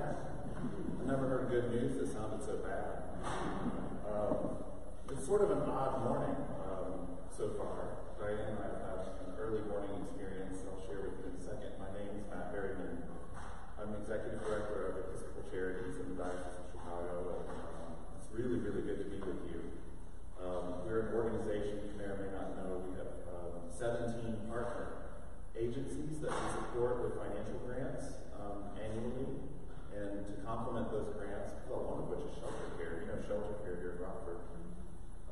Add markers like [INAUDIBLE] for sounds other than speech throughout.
bad. I never heard good news that sounded so bad. Um, it's sort of an odd morning um, so far. Diane and I have had an early morning experience I'll share with you in a second. My name is Matt Berryman. I'm executive director of Episcopal Charities in the Diocese of Chicago, and um, it's really, really good to be with you. Um, we're an organization you may or may not know. We have um, 17 partner agencies that we support with financial grants. And to complement those grants, well, one of which is shelter care, you know, shelter care here in Rockford.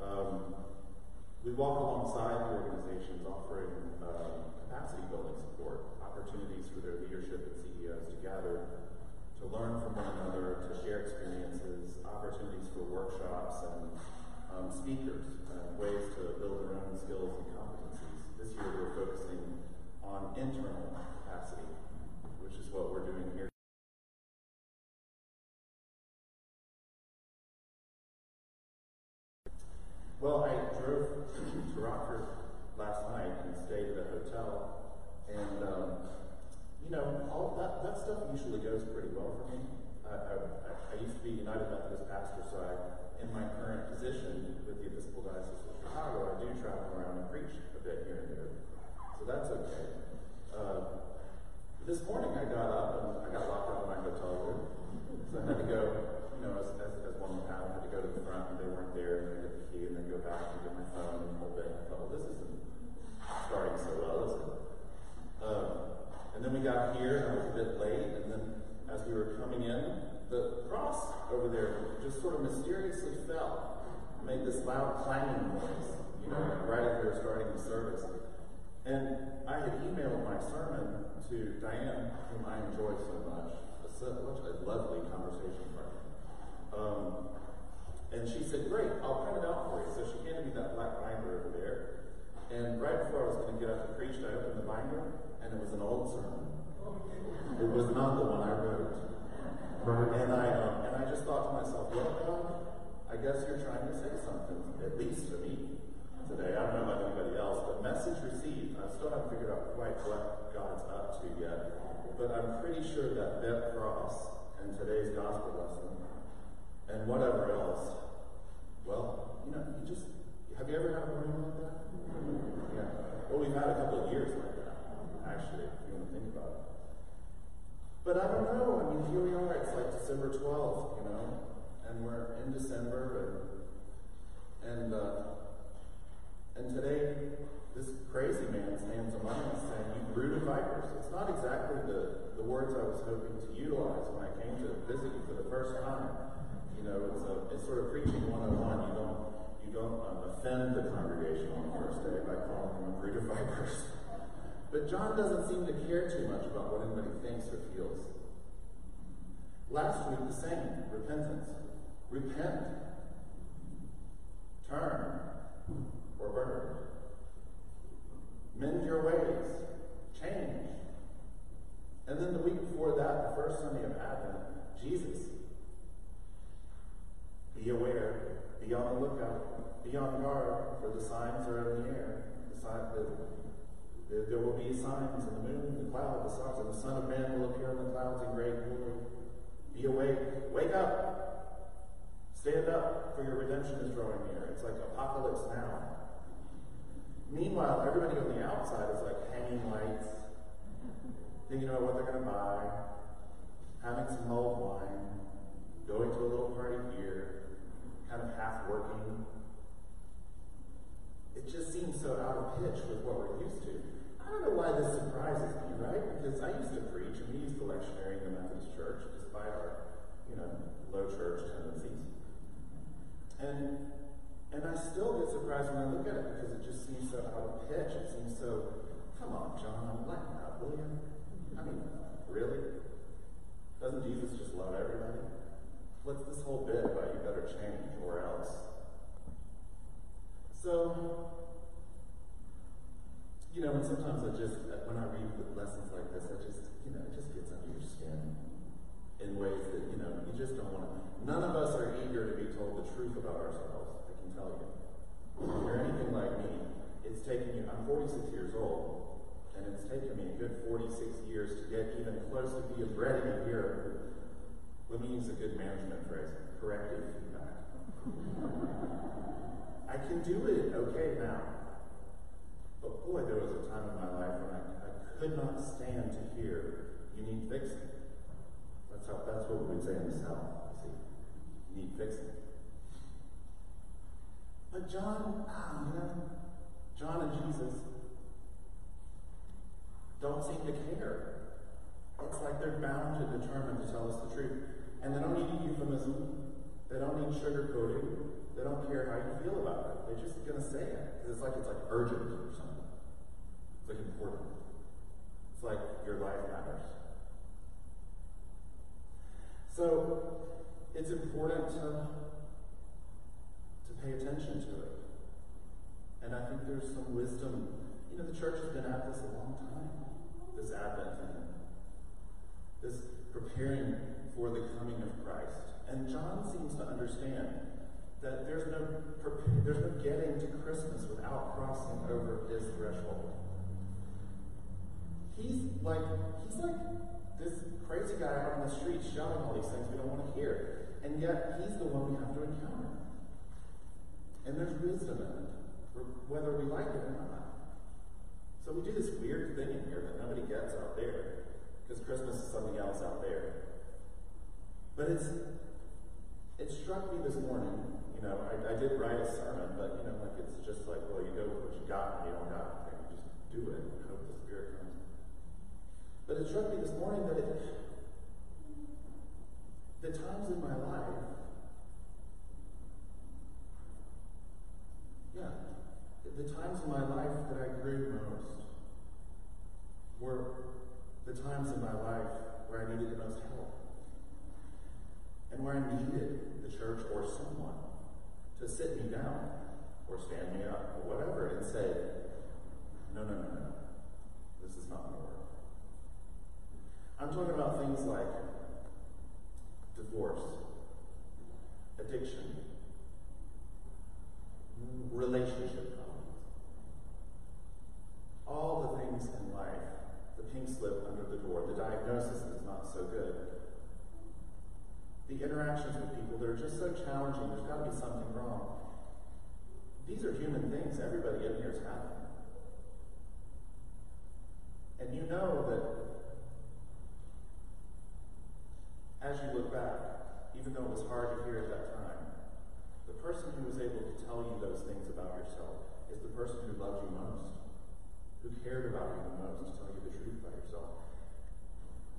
Um, we walk alongside the organizations offering um, capacity building support, opportunities for their leadership and CEOs to gather, to learn from one another, to share experiences, opportunities for workshops and um, speakers, uh, ways to build their own skills and competencies. This year we're focusing on internal capacity, which is what we're doing here. Well, I drove to Rockford last night and stayed at a hotel, and um, you know, all that that stuff usually goes pretty well for me. I, I, I used to be United Methodist pastor, so I, in my current position with the Episcopal Diocese of Chicago, I do travel around and preach a bit here and there, so that's okay. Uh, this morning I got up and I got locked out of my hotel room, so I had to go, you know, as, as, as one would have, I had to go to the front and they weren't there, and I get the key, and then go back and get my phone and the whole thing. I thought, well, this isn't starting so well, is it? Um, and then we got here, and I was a bit late, and then as we were coming in, the cross over there just sort of mysteriously fell, made this loud clanging noise, you know, right were starting the service. And I had emailed my sermon to Diane, whom I enjoy so much. Such a lovely conversation partner. Um, and she said, Great, I'll print it out for you. So she handed me that black binder over there. And right before I was going to get up to preach, I opened the binder, and it was an old sermon. It was not the one I wrote. And I, um, and I just thought to myself, well, God, I guess you're trying to say something, at least to me today. I don't know about anybody else, but message received. I still haven't what God's up to yet. But I'm pretty sure that that cross and today's gospel lesson and whatever else, well, you know, you just, have you ever had a morning like that? Yeah. Well, we've had a couple of years like that, actually, if you want to think about it. But I don't know. I mean, here we are. It's like December 12th, you know, and we're in December, and and uh, and today, this crazy man stands among us saying, You brood of vipers. It's not exactly the, the words I was hoping to utilize when I came to visit you for the first time. You know, it's, a, it's sort of preaching 101. You don't, you don't um, offend the congregation on the first day by calling them a of vipers. [LAUGHS] But John doesn't seem to care too much about what anybody thinks or feels. Last week, the same repentance. Repent. Turn or burn. Mend your ways. Change. And then the week before that, the first Sunday of Advent, Jesus. Be aware, be on the lookout, be on guard, for the signs are in the air. The sign, the, the, there will be signs in the moon, the cloud, the stars, and the Son of Man will appear in the clouds in great glory. Be awake, wake up, stand up, for your redemption is drawing near. It's like apocalypse now. Meanwhile, everybody on the outside is like hanging lights, thinking about what they're going to buy, having some mulled wine, going to a little party here, kind of half working. It just seems so out of pitch with what we're used to. I don't know why this surprises me, right? Because I used to preach and we used to lectionary in the Methodist Church, despite our, you know, low church tendencies. And and I still get surprised when I look at it because it just seems so out of pitch. It seems so, come on, John, lighten up, will you? I mean, really? Doesn't Jesus just love everybody? What's this whole bit about you better change or else? So, you know, and sometimes I just, when I read lessons like this, I just, you know, it just gets under your skin in ways that, you know, you just don't want to. None of us are eager to be told the truth about ourselves I can tell you. If you're anything like me, it's taken you, I'm 46 years old, and it's taken me a good 46 years to get even close to being ready to hear let me use a good management phrase, corrective feedback. [LAUGHS] I can do it okay now. But boy, there was a time in my life when I, I could not stand to hear, you need fixing. That's how that's what we would say in the South. See, you need fixing. But John, ah, you know, John and Jesus don't seem to care. It's like they're bound to determine to tell us the truth. And they don't need euphemism. They don't need sugarcoating. They don't care how you feel about it. They're just gonna say it. Because it's like it's like urgent or something. It's like important. It's like your life matters. So it's important to to pay attention to it. And I think there's some wisdom. You know, the church has been at this a long time this Advent and this preparing for the coming of Christ. And John seems to understand that there's no there's no getting to Christmas without crossing over his threshold. He's like he's like this crazy guy out on the street shouting all these things we don't want to hear. And yet he's the one we have to encounter. And there's wisdom in it, whether we like it or not. So we do this weird thing in here that nobody gets out there, because Christmas is something else out there. But it's it struck me this morning, you know, I, I did write a sermon, but you know, like it's just like, well, you go with what you got and you don't got anything. You just do it and hope the Spirit comes. But it struck me this morning that it the times in my life, yeah, the times in my life that I grew most were the times in my life where I needed the most help. And where I needed the church or someone to sit me down or stand me up or whatever and say, no, no, no, no, this is not going to work. I'm talking about things like divorce, addiction, relationship problems, all the things in life the pink slip under the door. The diagnosis is not so good. The interactions with people, they're just so challenging. There's got to be something wrong. These are human things. Everybody in here is having. And you know that as you look back, even though it was hard to hear at that time, the person who was able to tell you those things about yourself is the person who loved you most who cared about you the most to tell you the truth about yourself.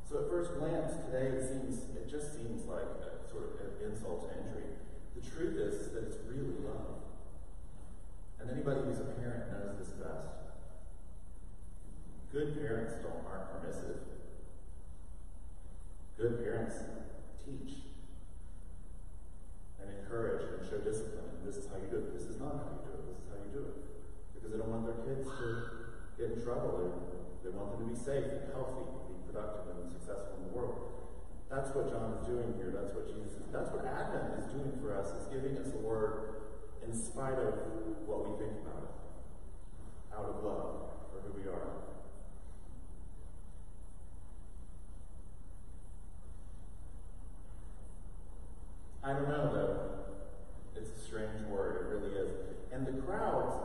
So at first glance, today it seems it just seems like a sort of an insult to injury. The truth is that it's really love. And anybody who's a parent knows this best. Good parents don't aren't permissive. Good parents teach and encourage and show discipline. And this is how you do it. This is not how you do it. This is how you do it. Because they don't want their kids to get in trouble. They, they want them to be safe and healthy, and be productive and successful in the world. That's what John is doing here. That's what Jesus is. That's what Advent is doing for us, is giving us a word in spite of what we think about it, out of love for who we are. I don't know, though. It's a strange word. It really is. And the crowds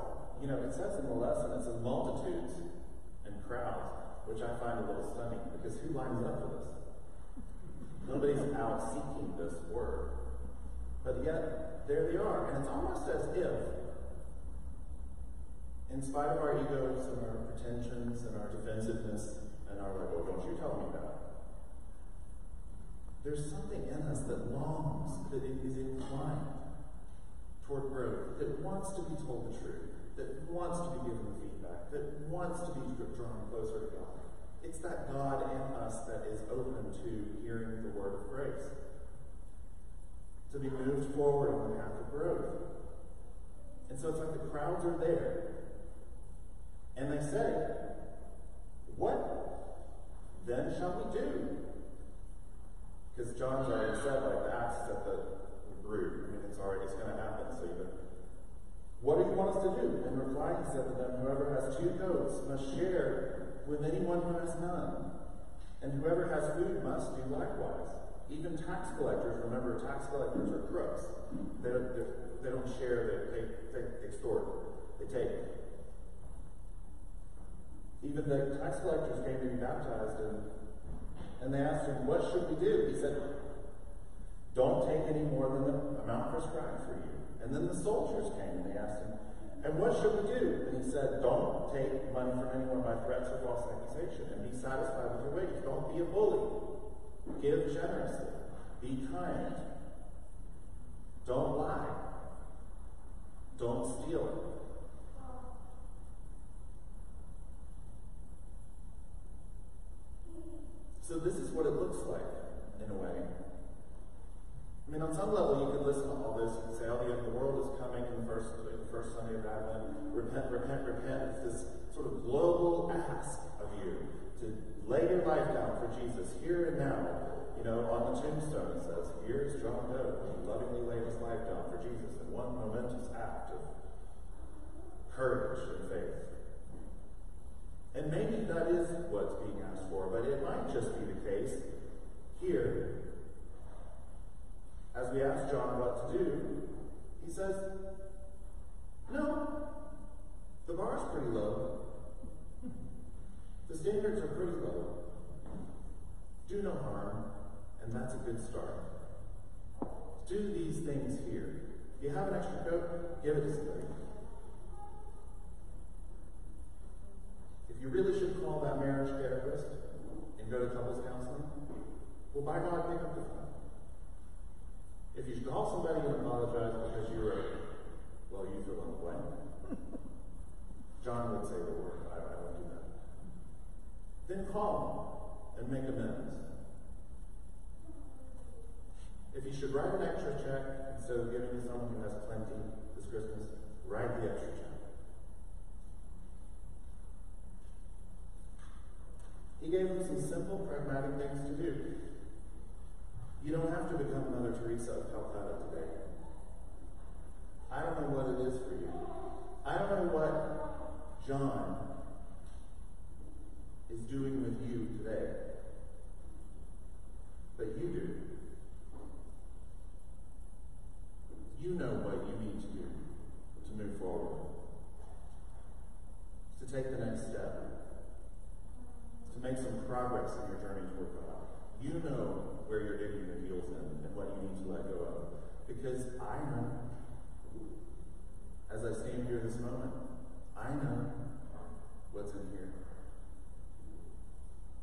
you know, it says in the lesson, it says multitudes and crowds, which I find a little stunning because who lines up for this? Nobody's out seeking this word. But yet, there they are. And it's almost as if, in spite of our egos and our pretensions and our defensiveness and our, like, oh, don't you tell me that. There's something in us that longs, that is inclined toward growth, that wants to be told the truth that wants to be given feedback, that wants to be drawn closer to God. It's that God in us that is open to hearing the word of grace, to be moved forward on the path of growth. And so it's like the crowds are there, and they say, What then shall we do? Because John's already said, like, the axe is at the root. I mean, it's already, it's going to happen, so you what do you want us to do? In reply, he said to them, Whoever has two coats must share with anyone who has none, and whoever has food must do likewise. Even tax collectors, remember, tax collectors are crooks. They don't, they don't share, they, they, they extort, they take. Even the tax collectors came to be baptized, and, and they asked him, What should we do? He said, Don't take any more than the amount prescribed for you. And then the soldiers came and they asked him, And what should we do? And he said, Don't take money from anyone by threats or false accusation, and be satisfied with your wages. Don't be a bully. Give generously. Be kind. Don't lie. Don't steal. So this is what it looks like, in a way. I mean, on some level, you could listen to all this and say, "Oh, of the world is coming in the first, in the first Sunday of Advent. Repent, repent, repent." It's this sort of global ask of you to lay your life down for Jesus here and now. You know, on the tombstone it says, "Here's John Doe. He lovingly laid his life down for Jesus in one momentous act of courage and faith." And maybe that is what's being asked for, but it might just be the case here. As we ask John what to do, he says, No, the bar's pretty low. The standards are pretty low. Do no harm, and that's a good start. Do these things here. If you have an extra coat, give it to somebody. If you really should call that marriage therapist and go to couples counseling, well, by God, pick up the phone. If you should call somebody and apologize because you were, well, you fill in the blank. John would say the word. I, I don't do that. Then call and make amends. If you should write an extra check instead of giving to someone who has plenty this Christmas, write the extra check. He gave them some simple, pragmatic things to do. You don't have to become another Teresa of Calcutta today. I don't know what it is for you. I don't know what John is doing with you today. But you do. You know what you need to do to move forward, to take the next step to make some progress in your journey toward God. You know where you're digging your heels in and what you need to let go of. Because I know, as I stand here this moment, I know what's in here.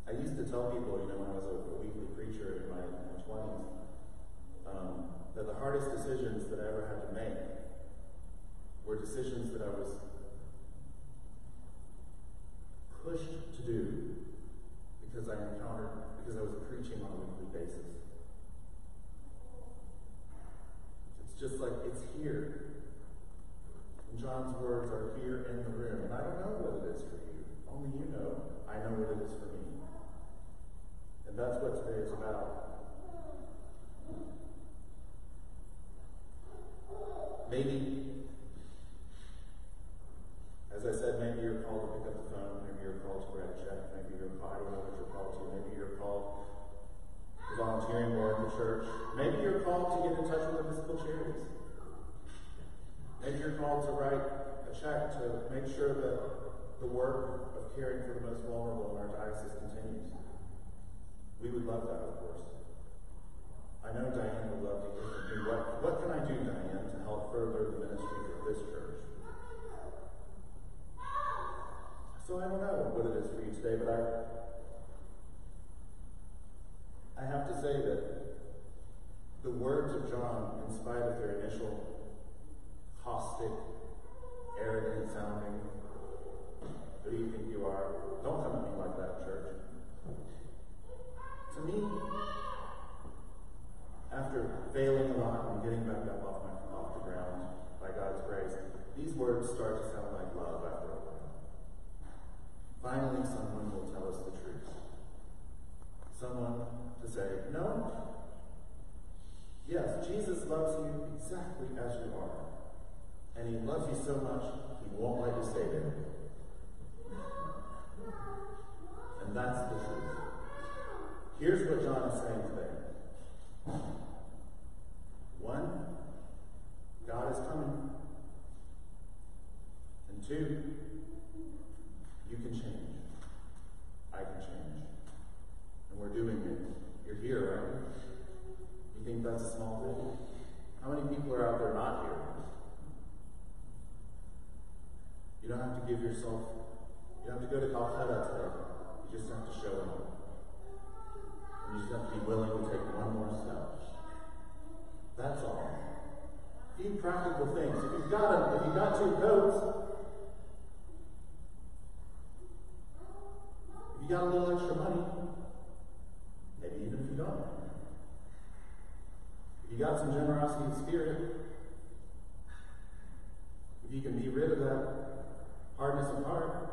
I used to tell people, you know, when I was a, a weekly preacher in my, in my 20s, um, that the hardest decisions that I ever had to make were decisions that I was pushed to do because I encountered, because I was preaching on a weekly basis. It's just like it's here. And John's words are here in the room. And I don't know what it is for you. Only you know. I know what it is for me. And that's what today is about. Maybe, as I said, maybe you're called to pick up the phone, maybe you're called to write a check, maybe you're called, what you're called to, maybe you're called to volunteering more in the church, maybe you're called to get in touch with the Episcopal Charities. Maybe you're called to write a check to make sure that the work of caring for the most vulnerable in our diocese continues. We would love that, of course. I know Diane would love to hear from me. What, what can I do, Diane, to help further the ministry of this church? So I don't know what it is for you today, but I I have to say that the words of John, in spite of their initial caustic, arrogant sounding, who do you think you are? Don't come at me like that, church. To me, after failing a lot and getting back up off, my, off the ground by God's grace, these words start to sound like love after a. Finally, someone will tell us the truth. Someone to say, no, yes, Jesus loves you exactly as you are. And he loves you so much, he won't let you stay there. And that's the truth. Here's what John is saying today. One, God is coming. And two, you can change. I can change. And we're doing it. You're here, right? You think that's a small thing? How many people are out there not here? You don't have to give yourself, you don't have to go to Calcutta today. You just have to show up. And you just have to be willing to take one more step. That's all. A few practical things. If you've got a, if you've got two coats, if you got a little extra money, maybe even if you don't, if you got some generosity of spirit, if you can be rid of that hardness of heart,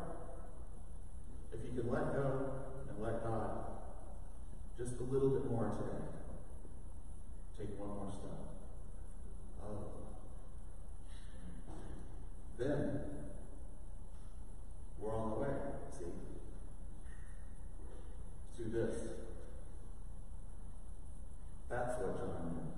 if you can let go and let God just a little bit more today, take one more step. Oh. Then we're on the way, see, to this. That's what John knew.